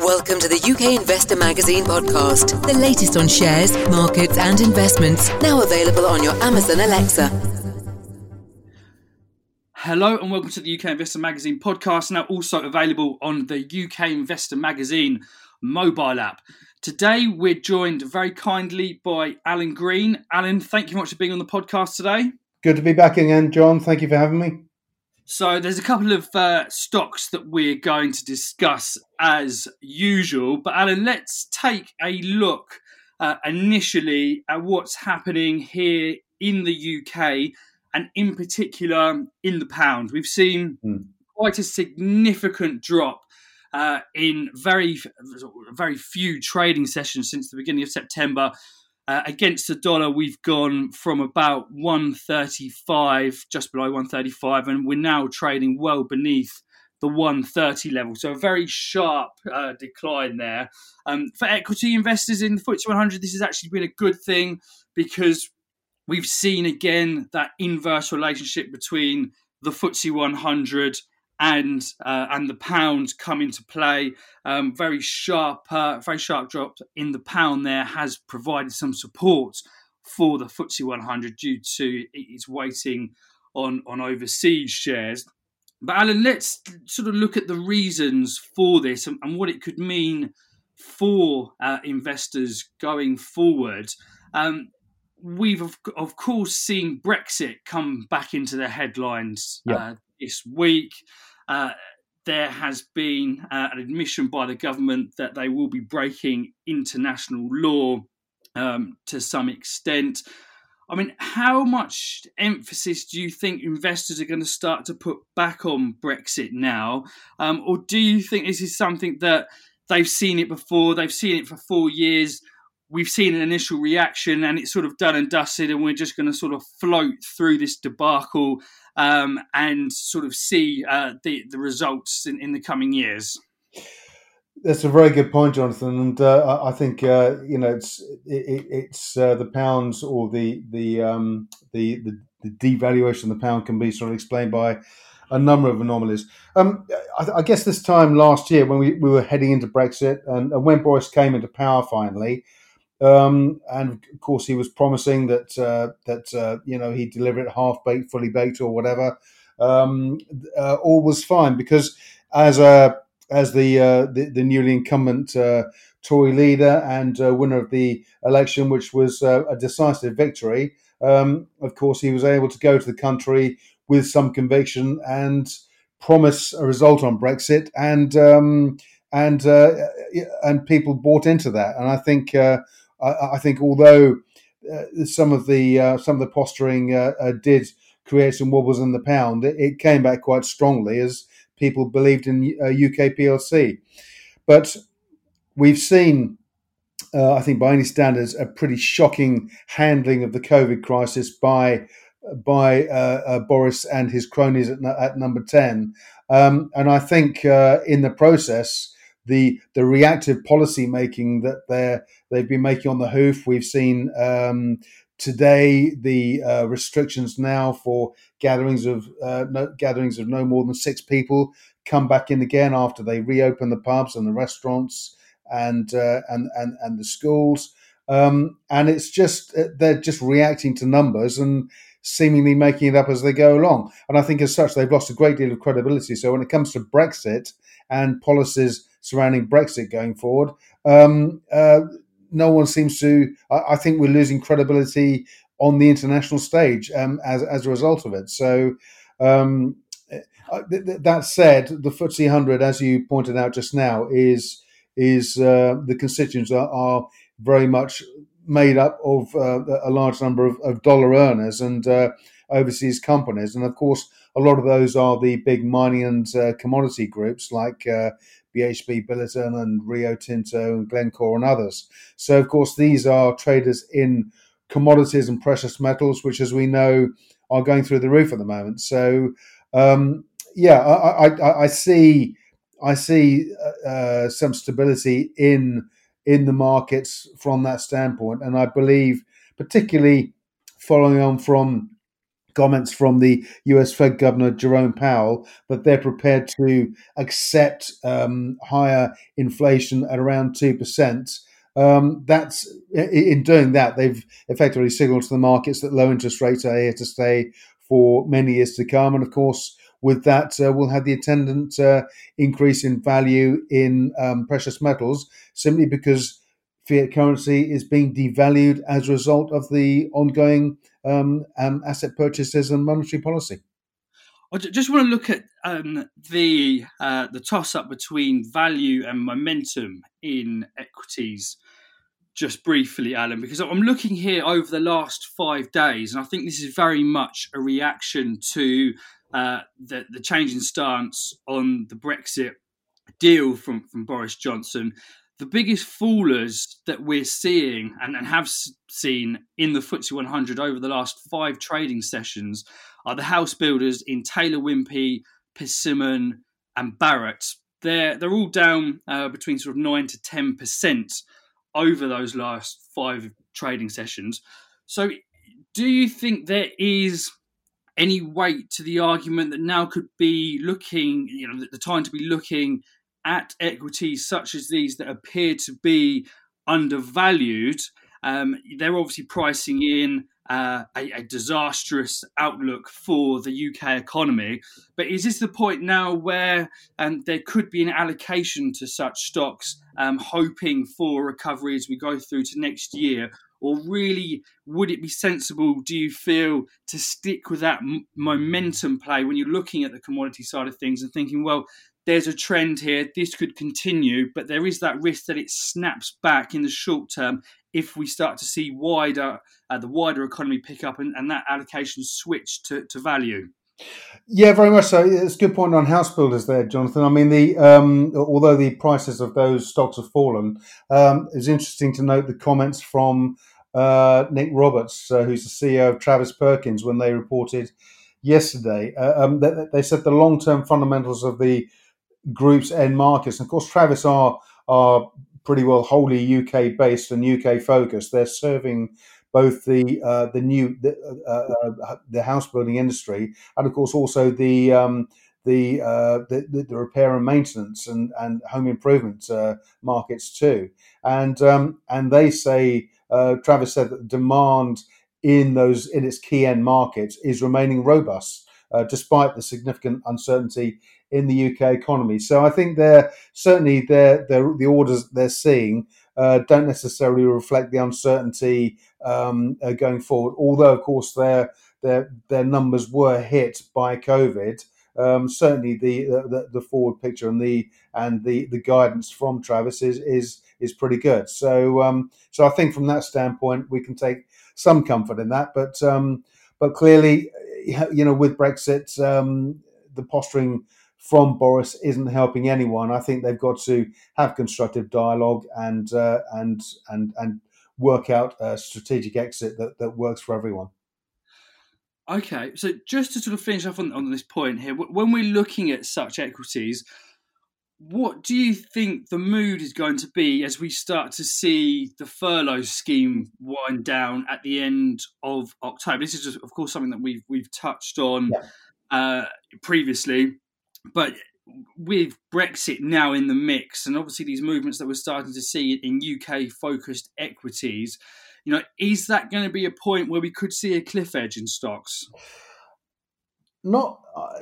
Welcome to the UK Investor Magazine podcast, the latest on shares, markets, and investments. Now available on your Amazon Alexa. Hello and welcome to the UK Investor Magazine podcast, now also available on the UK Investor Magazine mobile app. Today we're joined very kindly by Alan Green. Alan, thank you much for being on the podcast today. Good to be back again, John. Thank you for having me. So there's a couple of uh, stocks that we're going to discuss as usual, but Alan, let's take a look uh, initially at what's happening here in the UK and in particular in the pound. We've seen mm. quite a significant drop uh, in very very few trading sessions since the beginning of September. Uh, against the dollar, we've gone from about 135, just below 135, and we're now trading well beneath the 130 level. So a very sharp uh, decline there. Um, for equity investors in the FTSE 100, this has actually been a good thing because we've seen again that inverse relationship between the FTSE 100 and uh, and the pound come into play. Um, very sharp, uh, very sharp drop in the pound there has provided some support for the FTSE 100 due to its weighting on on overseas shares. But Alan, let's sort of look at the reasons for this and, and what it could mean for uh, investors going forward. Um, we've of, of, course seen Brexit come back into the headlines yep. This week. Uh, there has been uh, an admission by the government that they will be breaking international law um, to some extent. I mean, how much emphasis do you think investors are going to start to put back on Brexit now? Um, or do you think this is something that they've seen it before, they've seen it for four years? we've seen an initial reaction and it's sort of done and dusted, and we're just going to sort of float through this debacle um, and sort of see uh, the the results in, in the coming years. That's a very good point, Jonathan, and uh, I think uh, you know it's it, it's uh, the pounds or the the, um, the the the devaluation of the pound can be sort of explained by a number of anomalies. Um, I, I, guess this time last year when we, we were heading into Brexit and, and when Boris came into power finally, um, and of course, he was promising that uh, that uh, you know he'd deliver it half baked, fully baked, or whatever. Um, uh, all was fine because as a as the uh, the, the, newly incumbent uh, Tory leader and uh, winner of the election, which was a decisive victory, um, of course, he was able to go to the country with some conviction and promise a result on Brexit, and um, and and people bought into that. And I think I, I think although uh, some of the uh, some of the posturing uh, uh did create some wobbles in the pound, it, it, came back quite strongly as people believed in UK uh, PLC. But we've seen, uh, I think, by any standards, a pretty shocking handling of the COVID crisis by by Boris and his cronies at, at number ten, um, and I think in the process the the reactive policy making that they're they've been making on the hoof. We've seen um, today the uh, restrictions now for gatherings of uh, no, gatherings of no more than six people come back in again after they reopen the pubs and the restaurants and uh, and, and and the schools. Um, and it's just uh, they're just reacting to numbers and seemingly making it up as they go along. And I think as such they've lost a great deal of credibility. So when it comes to Brexit and policies surrounding Brexit going forward. Um, uh, no one seems to. I, I, think we're losing credibility on the international stage um, as as a result of it. So. Um, uh, th- th- that said, the FTSE 100, as you pointed out just now, is is uh, the constituents are, are, very much made up of uh, a large number of, of dollar earners and uh, overseas companies, and of course, a lot of those are the big mining and uh, commodity groups like uh, BHP Billiton and Rio Tinto and Glencore and others. So, of course, these are traders in commodities and precious metals, which, as we know, are going through the roof at the moment. So, um, yeah, I, I, I, see, I see uh, uh, some stability in in the markets from that standpoint, and I believe, particularly following on from comments from the US Fed Governor Jerome Powell that they're prepared to accept um, higher inflation at around 2%. Um, that's in doing that, they've effectively signaled to the markets that low interest rates are here to stay for many years to come. And of course, with that, uh, we'll have the attendant uh, increase in value in um, precious metals simply because fiat currency is being devalued as a result of the ongoing um, um, asset purchases and monetary policy. I just want to look at um, the uh, the toss up between value and momentum in equities just briefly, Alan, because I'm looking here over the last five days, and I think this is very much a reaction to uh, the the change in stance on the Brexit deal from from Boris Johnson the biggest fallers that we're seeing and, and have seen in the FTSE 100 over the last five trading sessions are the house builders in Taylor Wimpey, Persimmon, and Barratt. They're they're all down uh, between sort of nine to ten percent over those last five trading sessions. So, do you think there is any weight to the argument that now could be looking, you know, the time to be looking at equities such as these that appear to be undervalued, um, they're obviously pricing in uh, a, a, disastrous outlook for the UK economy. But is this the point now where um, there could be an allocation to such stocks, um, hoping for recovery as we go through to next year? Or really, would it be sensible, do you feel, to stick with that m- momentum play when you're looking at the commodity side of things and thinking, well, there's a trend here, this could continue, but there is that risk that it snaps back in the short term if we start to see wider uh, the wider economy pick up and, and that allocation switch to, to value. Yeah, very much so. It's a good point on house builders there, Jonathan. I mean, the um, although the prices of those stocks have fallen, um, it's interesting to note the comments from uh, Nick Roberts, uh, who's the CEO of Travis Perkins, when they reported yesterday. Uh, um, they, they, said the long-term fundamentals of the groups and markets. And of course, Travis are are pretty well wholly UK based and UK focused. They're serving both the uh, the new the, uh, uh, the, house building industry and of course also the um, the, uh, the, the repair and maintenance and, and home improvement uh, markets too. And um, and they say uh, Travis said that demand in those in its key end markets is remaining robust. Despite the significant uncertainty in the UK economy. So I think they're certainly they're, they're, the orders they're seeing uh, don't necessarily reflect the uncertainty um, uh, going forward. Although, of course, their their their numbers were hit by COVID. Um, certainly, the, the, the forward picture and the and the, the guidance from Travis is is is pretty good. So um, so I think from that standpoint, we can take some comfort in that. But um, but clearly, you know, with Brexit, um, the posturing from Boris isn't helping anyone. I think they've got to have constructive dialogue and uh, and and and work out a strategic exit that, that works for everyone. Okay, so just to sort of finish off on, on this point here, when we're looking at such equities, what do you think the mood is going to be as we start to see the furlough scheme wind down at the end of October? This is, just, of course, something that we've we've touched on yeah. uh, previously but with Brexit now in the mix, and obviously these movements that we're starting to see in UK focused equities, you know, is that going to be a point where we could see a cliff edge in stocks? Not, uh,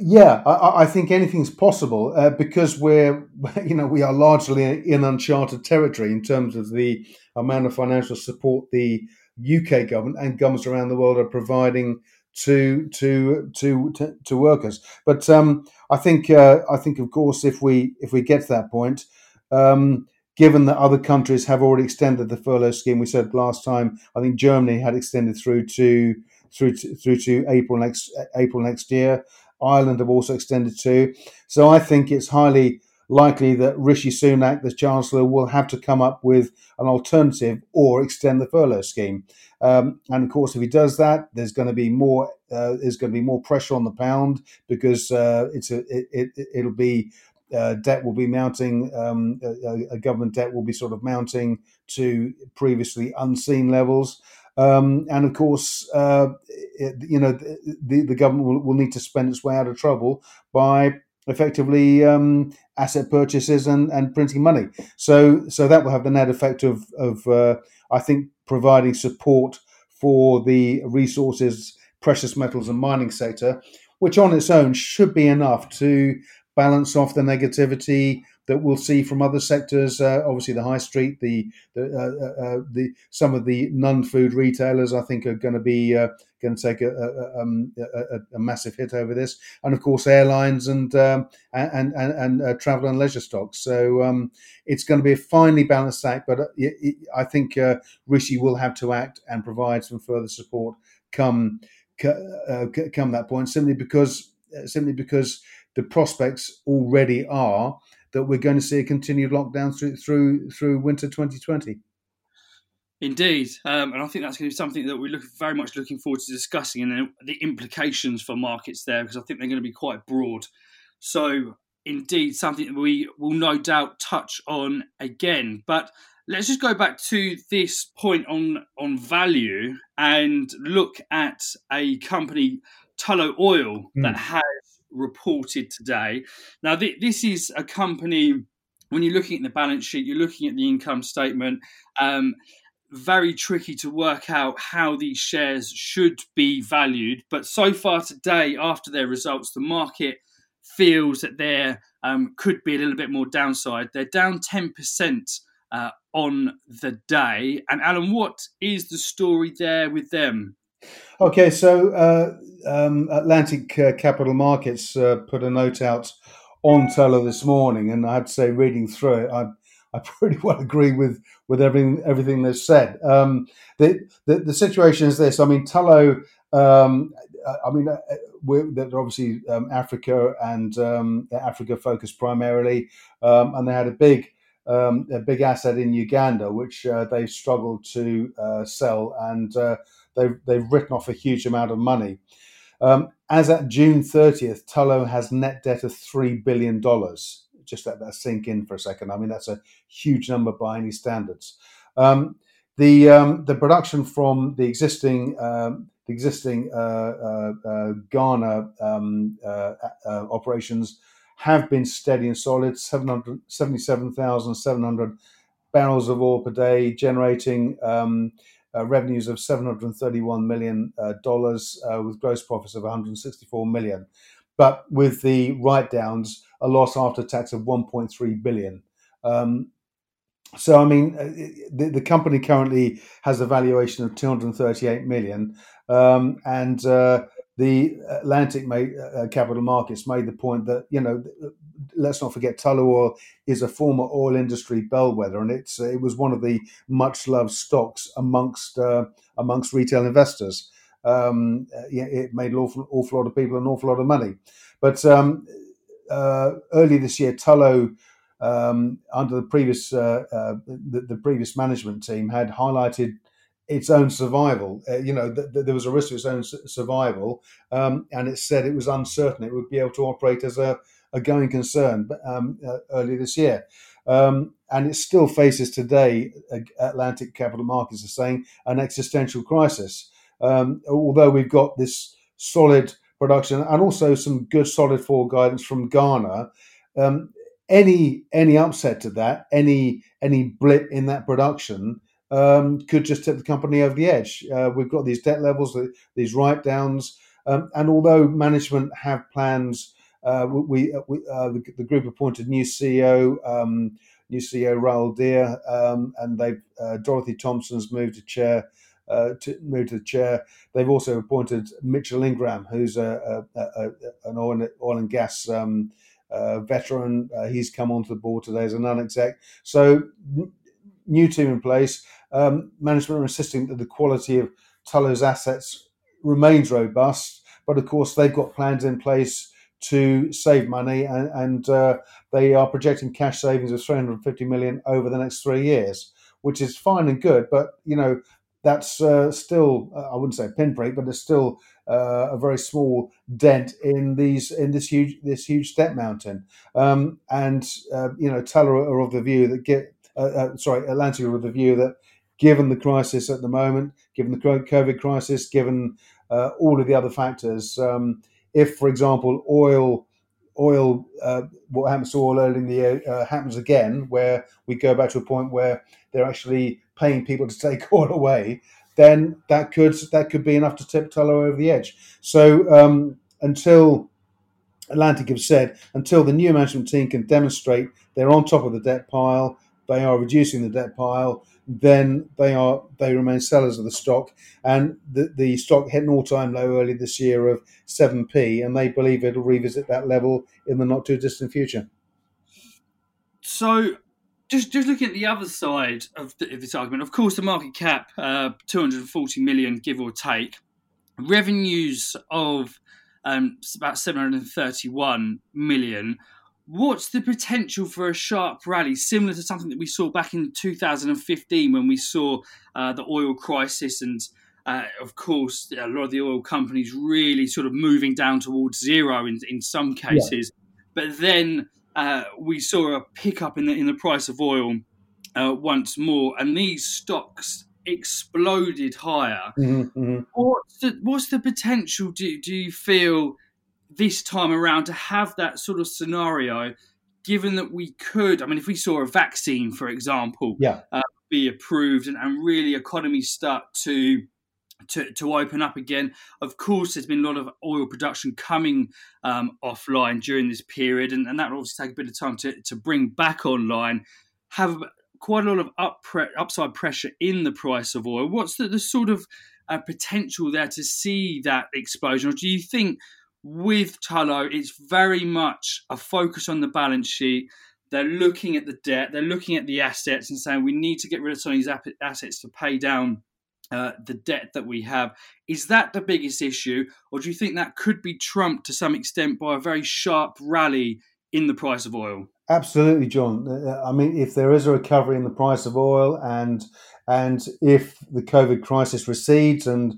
yeah, I, I, think anything's possible uh, because we're, you know, we are largely in uncharted territory in terms of the amount of financial support the UK government and governments around the world are providing to to to to, to workers. But um, I think uh, I think of course if we if we get to that point, um, given that other countries have already extended the furlough scheme, we said last time I think Germany had extended through to through to, through to April next April next year. Ireland have also extended too. So I think it's highly likely that Rishi Sunak, the Chancellor, will have to come up with an alternative or extend the furlough scheme. Um, and of course, if he does that, there's going to be more. Uh, there's going to be more pressure on the pound because uh, it's a, it, it, will be uh, debt will be mounting. Um, a, a, government debt will be sort of mounting to previously unseen levels. Um, and of course, uh, it, you know, the, the government will, will, need to spend its way out of trouble by effectively um, asset purchases and, and printing money. So, so that will have the net effect of, of uh, I think, providing support for the resources, precious metals, and mining sector, which on its own should be enough to balance off the negativity that we'll see from other sectors. Uh, obviously, the high street, the the, uh, uh, uh the some of the non-food retailers, I think, are going to be uh, going to take a, a, um, a, a, massive hit over this, and of course, airlines and um, and and, and uh, travel and leisure stocks. So um, it's going to be a finely balanced act, but I think Rishi will have to act and provide some further support come come that point, simply because simply because the prospects already are that we're going to see a continued lockdown through through through winter 2020. Indeed, um, and I think that's going to be something that we're look, very much looking forward to discussing, and the implications for markets there, because I think they're going to be quite broad. So, indeed, something that we will no doubt touch on again. But let's just go back to this point on on value and look at a company, Tullow Oil, mm. that has reported today. Now, th- this is a company, when you're looking at the balance sheet, you're looking at the income statement. Um, very tricky to work out how these shares should be valued. But so far today, after their results, the market feels that there um, could be a little bit more downside. They're down 10% uh, on the day. And Alan, what is the story there with them? Okay, so uh, um, Atlantic uh, Capital Markets uh, put a note out on Tullow this morning, and I had to say, reading through it, I, I pretty well agree with with everything everything they've said. Um, the, the, the situation is this: I mean, Tullow. Um, I mean, uh, they're obviously um, Africa and um, Africa focused primarily, um, and they had a big a big asset in Uganda, which uh, they've struggled to uh, sell, and they've, they've written off a huge amount of money. Um, as at June 30th, Tullow has net debt of $3 billion. Just let that sink in for a second. I mean, that's a huge number by any standards. Um, the, um, the production from the existing, um, the existing uh, uh, uh, Ghana um, uh, uh, operations have been steady and solid 777,700 barrels of oil per day, generating um, revenues of 731 million uh, uh, with gross profits of $164 million. but with the write-downs, a loss after tax of 1.3 billion. Um, so, I mean, uh, the, the, company currently has a valuation of 238 million, um, and uh, the Atlantic made, uh, Capital Markets made the point that you know, let's not forget Tullow Oil is a former oil industry bellwether, and it's it was one of the much loved stocks amongst uh, amongst retail investors. Um, it made an awful, awful lot of people an awful lot of money, but um, uh, early this year, Tullow. Um, under the previous uh, uh, the, the previous management team had highlighted its own survival. Uh, you know, th- th- there was a risk of its own survival, um, and it said it was uncertain it would be able to operate as a, a going concern um, uh, earlier this year. Um, and it still faces today, uh, Atlantic capital markets are saying, an existential crisis. Um, although we've got this solid production and also some good solid forward guidance from Ghana, um, any any upset to that, any any blip in that production um, could just tip the company over the edge. Uh, we've got these debt levels, these write downs, um, and although management have plans, we, uh, we uh, the, the, group appointed new CEO, um, new CEO Rahul Dhir, um, and they uh, Dorothy Thompson's moved to chair. Uh, to move to the chair, they've also appointed Mitchell Ingram, who's a, a, a, an oil and, oil and gas um, veteran. he's come onto the board today as a non-exec. So new team in place. Um, management are insisting that the quality of Tullow's assets remains robust, but of course they've got plans in place to save money, and, and uh, they are projecting cash savings of 350 million over the next three years, which is fine and good. But you know that's uh, still uh, I wouldn't say a pinprick, but it's still uh, a very small dent in these in this huge this huge step mountain. Um, and uh, you know Tullow are of the view that get uh, sorry, Atlantic with the view that given the crisis at the moment, given the COVID crisis, given all of the other factors. Um, if, for example, oil oil, uh, what happens to oil early in the year uh, happens again, where we go back to a point where they're actually paying people to take oil away, then that could that could be enough to tip Tullow over the edge. So um, until Atlantic have said, until the new management team can demonstrate they're on top of the debt pile, they are reducing the debt pile, then they are they remain sellers of the stock. And the, the stock hit an all time low early this year of 7p, and they believe it'll revisit that level in the not too distant future. So, just just looking at the other side of, the, of this argument, of course, the market cap, uh, 240 million, give or take, revenues of um, about 731 million what's the potential for a sharp rally similar to something that we saw back in 2015 when we saw uh, the oil crisis and uh, of course a lot of the oil companies really sort of moving down towards zero in, in some cases yeah. but then uh, we saw a pickup in the in the price of oil uh, once more and these stocks exploded higher mm-hmm, mm-hmm. what's the what's the potential do, do you feel this time around to have that sort of scenario, given that we could, I mean, if we saw a vaccine, for example, yeah. Uh, be approved and, and really economies start to to, to open up again. Of course, there's been a lot of oil production coming um, offline during this period, and, and that will obviously take a bit of time to, to bring back online. Have quite a lot of up pre- upside pressure in the price of oil. What's the, the sort of uh, potential there to see that explosion, or do you think with Tullow, it's very much a focus on the balance sheet. They're looking at the debt, they're looking at the assets and saying we need to get rid of some of these assets to pay down uh, the debt that we have. Is that the biggest issue, or do you think that could be trumped to some extent by a very sharp rally in the price of oil? Absolutely, John. Uh, uh, I mean, if there is a recovery in the price of oil, and and if the COVID crisis recedes, and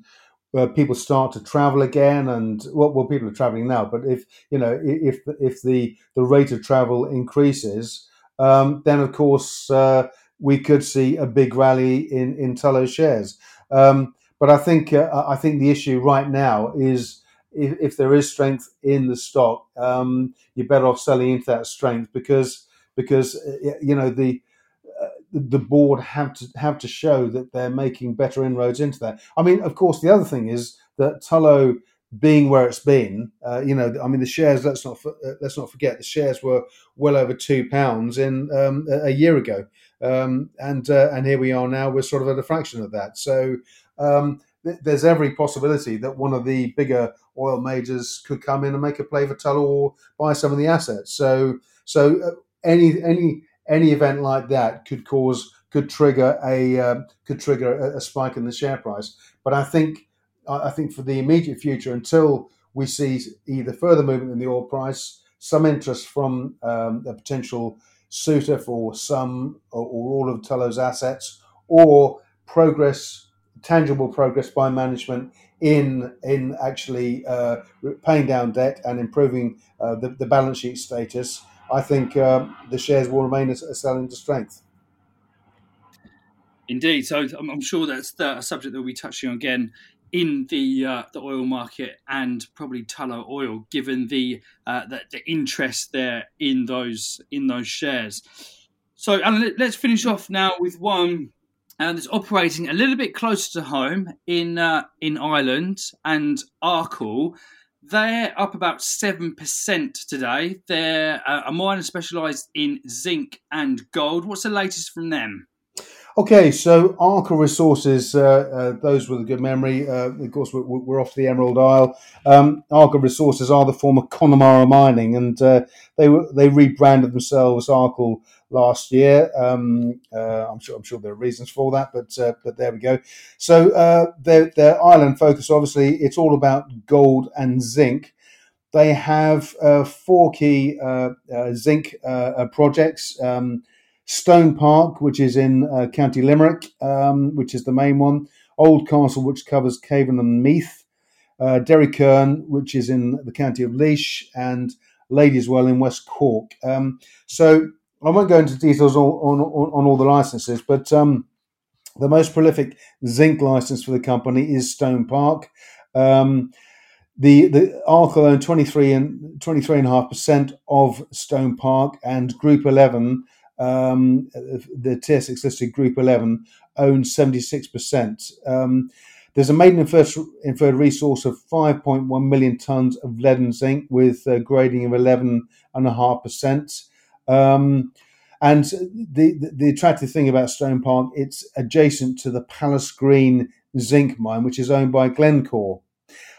uh, people start to travel again, and well, well, people are traveling now. But if you know, if if the the rate of travel increases, um, then of course uh, we could see a big rally in in Tullow shares. Um, but I think uh, I think the issue right now is if, if there is strength in the stock, um, you're better off selling into that strength because because uh, you know the the board have to have to show that they're making better inroads into that. I mean, of course, the other thing is that Tullow being where it's been, uh, you know, I mean, the shares. Let's not uh, let's not forget the shares were well over two pounds in um, a year ago, um, and uh, and here we are now. We're sort of at a fraction of that. So um, th- there's every possibility that one of the bigger oil majors could come in and make a play for Tullow or buy some of the assets. So so uh, any any any event like that could cause could trigger a um, could trigger a, a, spike in the share price. But I think I think for the immediate future, until we see either further movement in the oil price, some interest from um, a potential suitor for some or, or all of Tullow's assets, or progress tangible progress by management in in actually uh, paying down debt and improving uh, the, the balance sheet status I think um, the shares will remain a, selling to strength. Indeed. So I'm, sure that's a subject that we'll be touching on again in the uh, the oil market and probably Tullow Oil, given the, uh, the, the interest there in those in those shares. So, let's finish off now with one uh, that's operating a little bit closer to home in uh, in Ireland and Arkle. They're up about 7% today. They're uh, a miner specialised in zinc and gold. What's the latest from them? Okay, so Arkle Resources, uh, uh, those with a good memory, uh, of course, we're, we're, off the Emerald Isle. Um, Arkle Resources are the former Connemara Mining, and uh, they they rebranded themselves Arkle last year. Um, uh, I'm sure I'm sure there are reasons for that, but uh, but there we go. So their their island focus, obviously, it's all about gold and zinc. They have four key zinc projects. Um, Stone Park, which is in uh, County Limerick, um, which is the main one. Old Castle, which covers Cavan and Meath. Uh, Derrykearn, which is in the county of Laois, and Ladyswell in West Cork. Um, so I won't go into details on, on, on all the licenses, but um, The most prolific zinc license for the company is Stone Park. Um, the the Arkle own 23 and 23 and a half percent of Stone Park and Group 11 um, the TSX listed Group 11 owns 76%. Um, there's a maiden inferred, inferred resource of 5.1 million tonnes of lead and zinc with a grading of 11.5%. Um, and the, the, the attractive thing about Stone Park, it's adjacent to the Pallas Green zinc mine, which is owned by Glencore.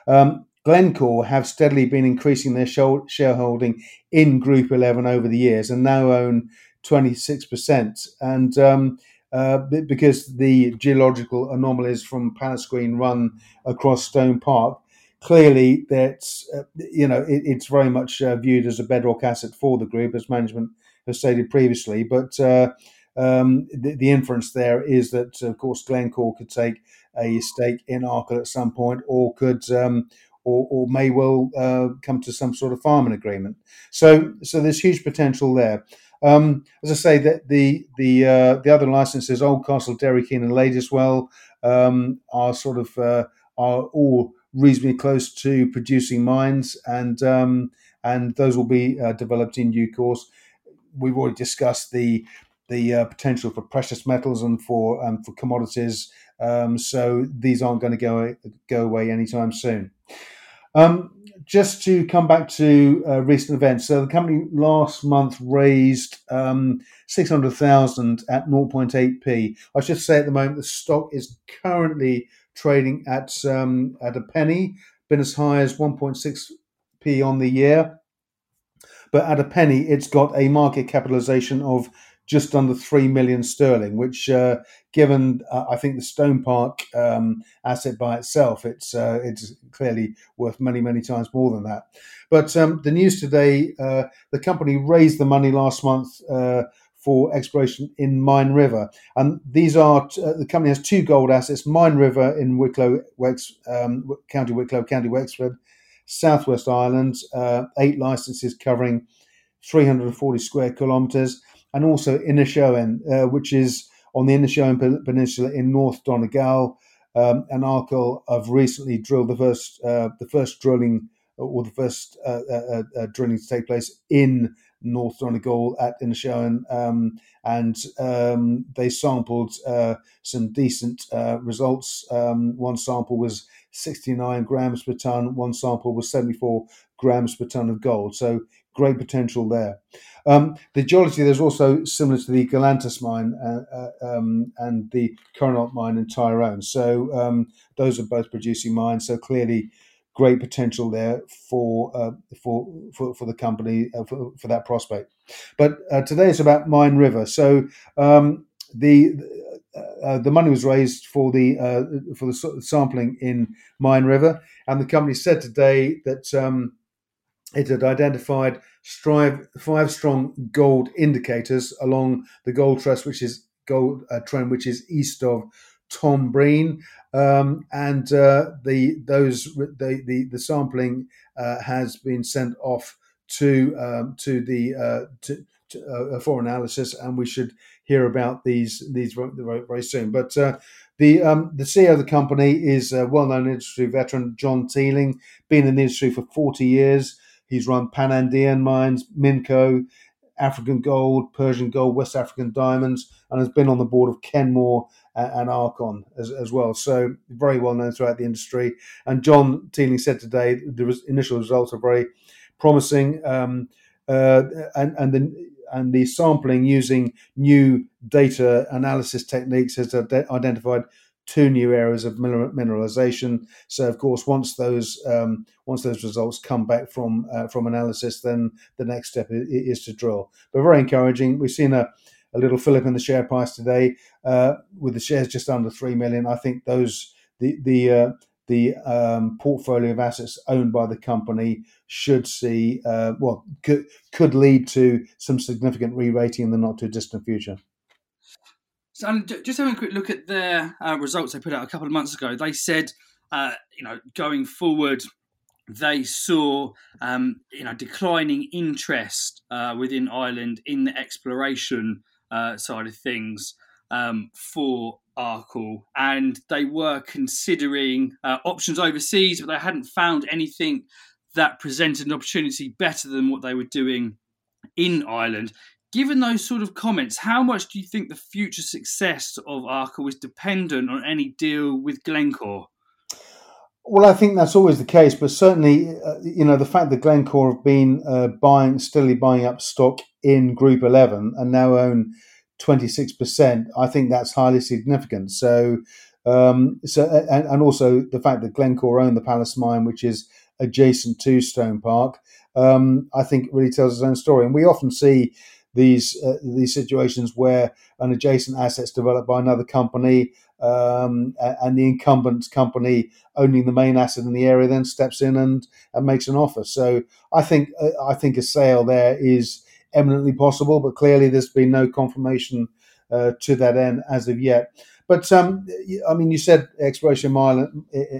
Um, Glencore have steadily been increasing their shareholding in Group 11 over the years and now own 26%. And um, uh, because the geological anomalies from Pallas Green run across Stone Park, clearly that's, uh, you know, it, it's very much uh, viewed as a bedrock asset for the group, as management has stated previously. But uh, um, the, the, inference there is that, of course, Glencore could take a stake in Arkle at some point or could. Um, or, or, may well uh, come to some sort of farming agreement. So, so there's huge potential there. Um, as I say, that the the uh, the other licenses, Oldcastle, Derry and Ladyswell, um, are sort of uh, are all reasonably close to producing mines, and um, and those will be uh, developed in due course. We've already discussed the the uh, potential for precious metals and for um, for commodities, um, so these aren't going to go go away anytime soon. Um, just to come back to uh, recent events, so the company last month raised um, 600,000 at 0.8p. I should say at the moment the stock is currently trading at um, at a penny, been as high as 1.6p on the year. But at a penny, it's got a market capitalization of just under three million sterling, which, uh, given uh, I think the Stone Park um, asset by itself, it's uh, it's clearly worth many many times more than that. But um, the news today, uh, the company raised the money last month. Uh, for exploration in Mine River, and these are uh, the company has two gold assets: Mine River in Wicklow, Wex, um, County Wicklow, County Wexford, Southwest Ireland, eight licenses covering 340 square kilometres, and also Inishowen, uh, which is on the Inishowen Peninsula in North Donegal. Um, and Arkle have recently drilled the first uh, the first drilling or the first uh, uh, uh drilling to take place in North Donegal at Inishowen, um, and um, they sampled uh, some decent results. Um, one sample was 69 grams per ton. One sample was 74 grams per ton of gold. So great potential there. Um, the geology there's also similar to the Galantas mine uh, uh, um, and the Curraghinalt mine in Tyrone. So um, those are both producing mines. So clearly, great potential there for uh, for, for, for the company uh, for, for that prospect. But uh, today it's about Mine River. So um, the uh, the money was raised for the for the sampling in Mine River, and the company said today that um, it had identified strive, five strong gold indicators along the gold trust, which is gold uh, trend, which is east of Tom Breen, um, and uh, the those the the, the sampling uh, has been sent off to um, to the uh, to, to uh, for analysis, and we should hear about these these very, very soon. But uh, the um, the CEO of the company is a well-known industry veteran, John Teeling, been in the industry for 40 years. He's run Pan Andean Mines, Minco, African Gold, Persian Gold, West African Diamonds, and has been on the board of Kenmare and Arcon as, as well. So very well known throughout the industry. And John Teeling said today the initial results are very promising, um, uh, and and the and the sampling using new data analysis techniques has identified two new areas of mineralization. So, of course, once those um, once those results come back from uh, from analysis, then the next step is, is, to drill. But very encouraging. We've seen a, a little fillip in the share price today, uh, with the shares just under three million. I think those the the uh, the um, portfolio of assets owned by the company should see uh, well could could lead to some significant re-rating in the not too distant future. So, just having a quick look at their uh, results they put out a couple of months ago, they said, uh, you know, going forward, they saw, um, you know, declining interest uh, within Ireland in the exploration uh, side of things. um, for Arkle, and they were considering uh, options overseas, but they hadn't found anything that presented an opportunity better than what they were doing in Ireland. Given those sort of comments, how much do you think the future success of Arkle is dependent on any deal with Glencore? Well, I think that's always the case, but certainly, uh, you know, the fact that Glencore have been uh, buying, steadily buying up stock in Group 11 and now own 26%, I think that's highly significant. So, um, so and, and, also the fact that Glencore own the Pallas mine, which is adjacent to Stone Park, um, I think really tells its own story. And we often see these uh, these situations where an adjacent asset's developed by another company, um, and the incumbent company owning the main asset in the area then steps in and, and makes an offer. So I think uh, I think a sale there is eminently possible, but clearly there's been no confirmation uh, to that end as of yet. But um, I mean, you said exploration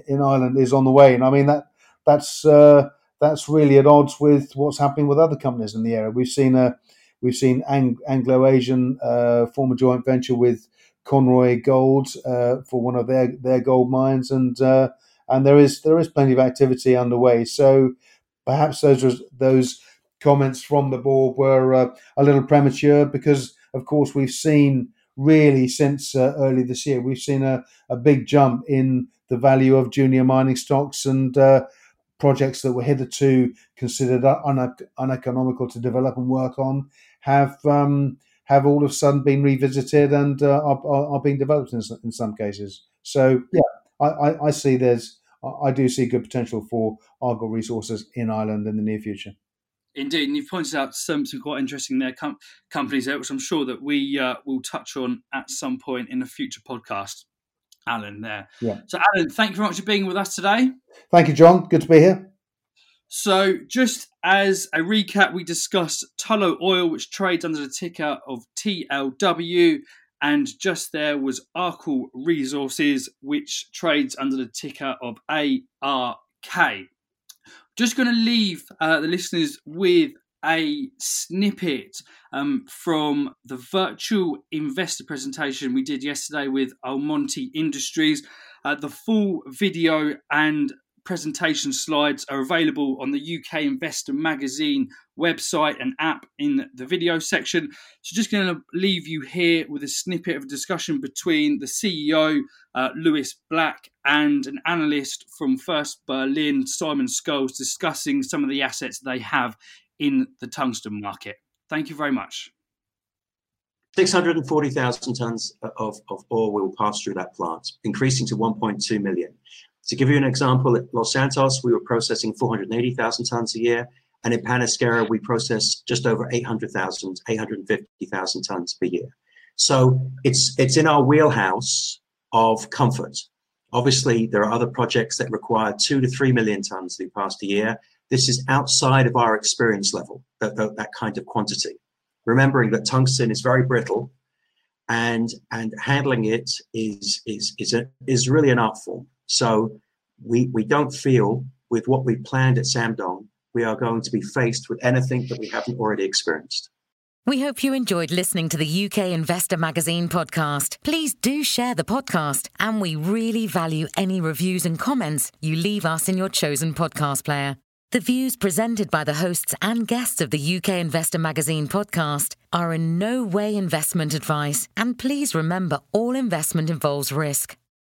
in Ireland is on the way, and I mean that that's uh, that's really at odds with what's happening with other companies in the area. We've seen a we've seen Ang- Anglo Asian uh, form a joint venture with Conroy Gold uh, for one of their their gold mines, and uh, and there is there is plenty of activity underway. So perhaps those those comments from the board were uh, a little premature because, of course, we've seen really since uh, early this year we've seen a, a big jump in the value of junior mining stocks and uh, projects that were hitherto considered un- uneconomical to develop and work on have um, have all of a sudden been revisited and uh, are, are, being developed in, in some cases. So yeah, I, I, I see there's I do see good potential for Arkle resources in Ireland in the near future. Indeed, and you've pointed out some, some quite interesting there com- companies there, which I'm sure that we uh, will touch on at some point in a future podcast. Alan, there. Yeah. So, Alan, thank you very much for being with us today. Thank you, John. Good to be here. So, just as a recap, we discussed Tullow Oil, which trades under the ticker of TLW, and just there was Arkle Resources, which trades under the ticker of ARK. Just going to leave uh, the listeners with a snippet um, from the virtual investor presentation we did yesterday with Almonty Industries. Uh, the full video and presentation slides are available on the UK Investor Magazine website and app in the video section. So, just going to leave you here with a snippet of a discussion between the CEO, uh, Lewis Black, and an analyst from First Berlin, Simon Scholes, discussing some of the assets they have in the tungsten market. Thank you very much. 640,000 tons of, of ore will pass through that plant, increasing to 1.2 million. To give you an example, at Los Santos, we were processing 480,000 tons a year. And in Panasqueira, we process just over 800,000, 850,000 tons per year. So it's, it's in our wheelhouse of comfort. Obviously, there are other projects that require two to three million tons to be a year. This is outside of our experience level, that, that, that kind of quantity. Remembering that tungsten is very brittle and, and handling it is, is, is, a, is really an art form. So we, we don't feel with what we planned at Sangdong, we are going to be faced with anything that we haven't already experienced. We hope you enjoyed listening to the UK Investor Magazine podcast. Please do share the podcast, and we really value any reviews and comments you leave us in your chosen podcast player. The views presented by the hosts and guests of the UK Investor Magazine podcast are in no way investment advice, and please remember all investment involves risk.